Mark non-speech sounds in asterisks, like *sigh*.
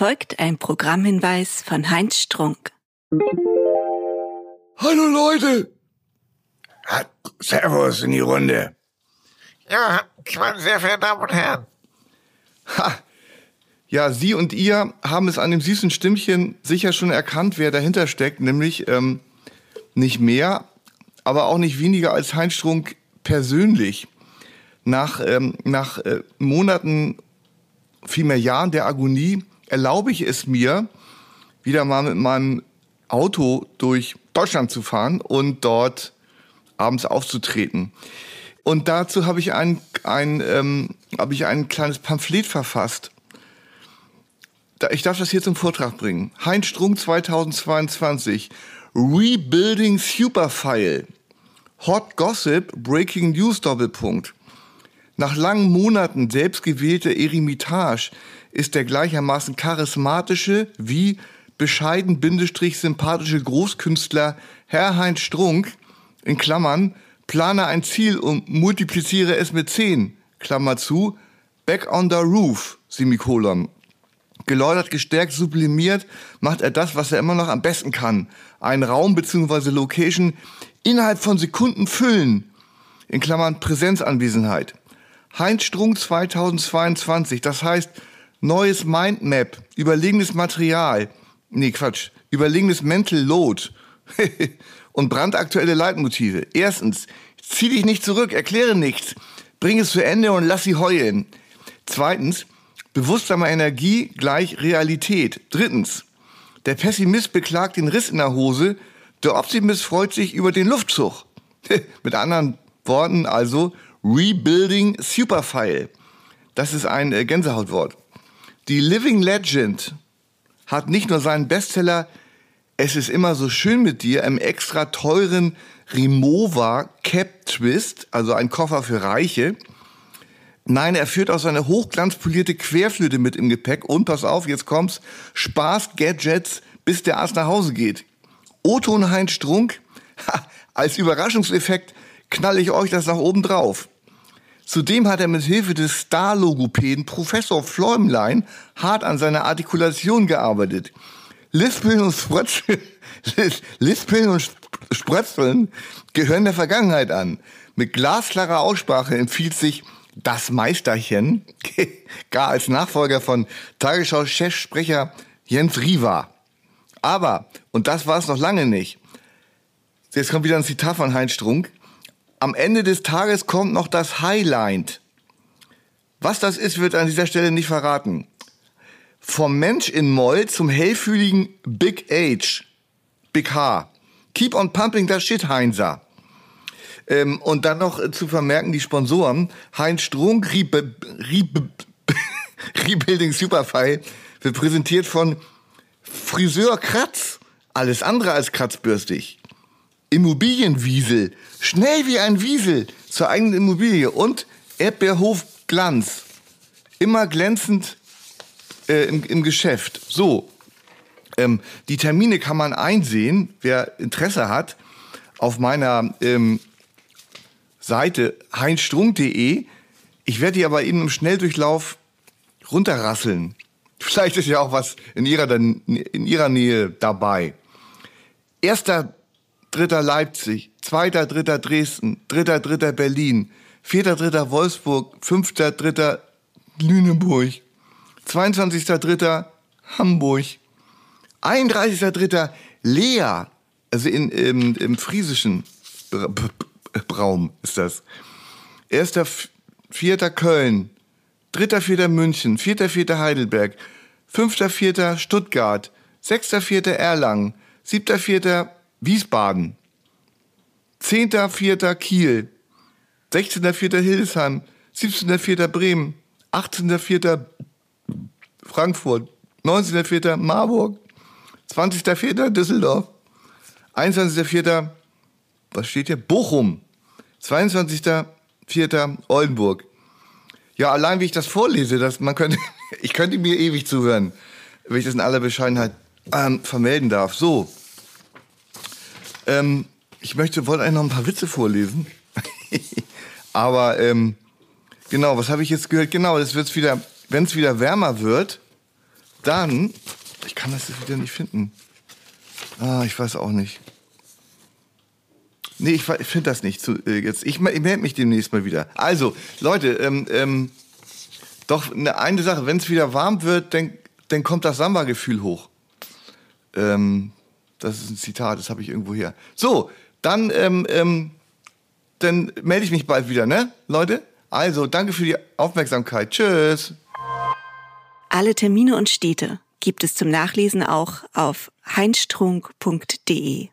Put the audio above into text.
Folgt ein Programmhinweis von Heinz Strunk. Hallo Leute! Servus in die Runde. Ja, meine sehr verehrten Damen und Herren. Ha! Ja, Sie und ihr haben es an dem süßen Stimmchen sicher schon erkannt, wer dahinter steckt, nämlich ähm, nicht mehr, aber auch nicht weniger als Heinz Strunk persönlich. Nach, ähm, nach äh, Monaten, vielmehr Jahren der Agonie erlaube ich es mir, wieder mal mit meinem Auto durch Deutschland zu fahren und dort abends aufzutreten. Und dazu habe ich ein, ein, ähm, habe ich ein kleines Pamphlet verfasst. Ich darf das hier zum Vortrag bringen. Heinz Strunk 2022. Rebuilding Superfile. Hot Gossip, Breaking News Doppelpunkt. Nach langen Monaten selbstgewählter Eremitage ist der gleichermaßen charismatische wie bescheiden bindestrich sympathische Großkünstler Herr Heinz Strunk in Klammern plane ein Ziel und multipliziere es mit 10, Klammer zu, back on the roof, Semikolon. Geläutert, gestärkt, sublimiert macht er das, was er immer noch am besten kann. Einen Raum bzw. Location innerhalb von Sekunden füllen, in Klammern Präsenzanwesenheit. Heinz Strunk 2022, das heißt neues Mindmap, überlegenes Material, nee Quatsch, überlegenes Mental Load *laughs* und brandaktuelle Leitmotive. Erstens, zieh dich nicht zurück, erkläre nichts, bring es zu Ende und lass sie heulen. Zweitens, bewusstsame Energie gleich Realität. Drittens, der Pessimist beklagt den Riss in der Hose, der Optimist freut sich über den Luftzug. *laughs* Mit anderen Worten also Rebuilding Superfile. Das ist ein äh, Gänsehautwort. Die Living Legend hat nicht nur seinen Bestseller Es ist immer so schön mit dir im extra teuren Rimowa Cap Twist, also ein Koffer für Reiche. Nein, er führt auch seine hochglanzpolierte Querflöte mit im Gepäck und pass auf, jetzt kommt's, Spaß Gadgets, bis der Arzt nach Hause geht. Otto Heinz Strunk, *laughs* ha, als Überraschungseffekt knalle ich euch das nach oben drauf. Zudem hat er mit Hilfe des Star-Logopäden Professor Fläumlein hart an seiner Artikulation gearbeitet. Lispeln und Sprötzeln, *laughs* Lispeln und Sprötzeln gehören der Vergangenheit an. Mit glasklarer Aussprache empfiehlt sich das Meisterchen, *laughs* gar als Nachfolger von Tagesschau-Chefsprecher Jens Riva. Aber, und das war es noch lange nicht, jetzt kommt wieder ein Zitat von Heinz Strunk, am Ende des Tages kommt noch das Highlight. Was das ist, wird an dieser Stelle nicht verraten. Vom Mensch in Moll zum hellfühligen Big H. Big H. Keep on pumping that shit, Heinzer. Ähm, und dann noch zu vermerken, die Sponsoren. Heinz Strunk, Re Re *laughs* Rebuilding Superfile, wird präsentiert von Friseur Kratz. Alles andere als kratzbürstig. Immobilienwiesel. Schnell wie ein Wiesel zur eigenen Immobilie. Und Erdbeerhof Glanz. Immer glänzend äh, im, im Geschäft. So. Ähm, die Termine kann man einsehen, wer Interesse hat, auf meiner ähm, Seite heinstrunk.de. Ich werde die aber eben im Schnelldurchlauf runterrasseln. *laughs* Vielleicht ist ja auch was in ihrer, in ihrer Nähe dabei. Erster dritter Leipzig, zweiter, dritter Dresden, dritter, dritter Berlin, vierter, dritter Wolfsburg, fünfter, dritter Lüneburg, 22. dritter Hamburg, 31. dritter Lea, also in, im, im friesischen Raum ist das. Erster, vierter Köln, dritter, vierter München, vierter, vierter Heidelberg, fünfter, vierter Stuttgart, sechster, vierter Erlangen, siebter, vierter Wiesbaden. 10.4. Kiel. 16.4. Hildesheim. 17.4. Bremen. 18.4. Frankfurt. 19.4. Marburg. 20.4. Düsseldorf. 21.4. Was steht hier? Bochum. 22.4. Oldenburg. Ja, allein wie ich das vorlese, das, man könnte, *laughs* ich könnte mir ewig zuhören, wenn ich das in aller Bescheidenheit ähm, vermelden darf. So, ähm, ich möchte, wollte eigentlich noch ein paar Witze vorlesen. *laughs* Aber ähm, genau, was habe ich jetzt gehört? Genau, es wird wieder, wenn es wieder wärmer wird, dann, ich kann das jetzt wieder nicht finden. Ah, ich weiß auch nicht. Nee, ich, ich finde das nicht zu, äh, jetzt. Ich, ich melde mich demnächst mal wieder. Also, Leute, ähm, ähm, doch eine, eine Sache, wenn es wieder warm wird, dann, dann kommt das Samba-Gefühl hoch. Ähm, das ist ein Zitat, das habe ich irgendwo her. So, dann, ähm, ähm, dann melde ich mich bald wieder, ne, Leute? Also, danke für die Aufmerksamkeit. Tschüss. Alle Termine und Städte gibt es zum Nachlesen auch auf heinstrunk.de.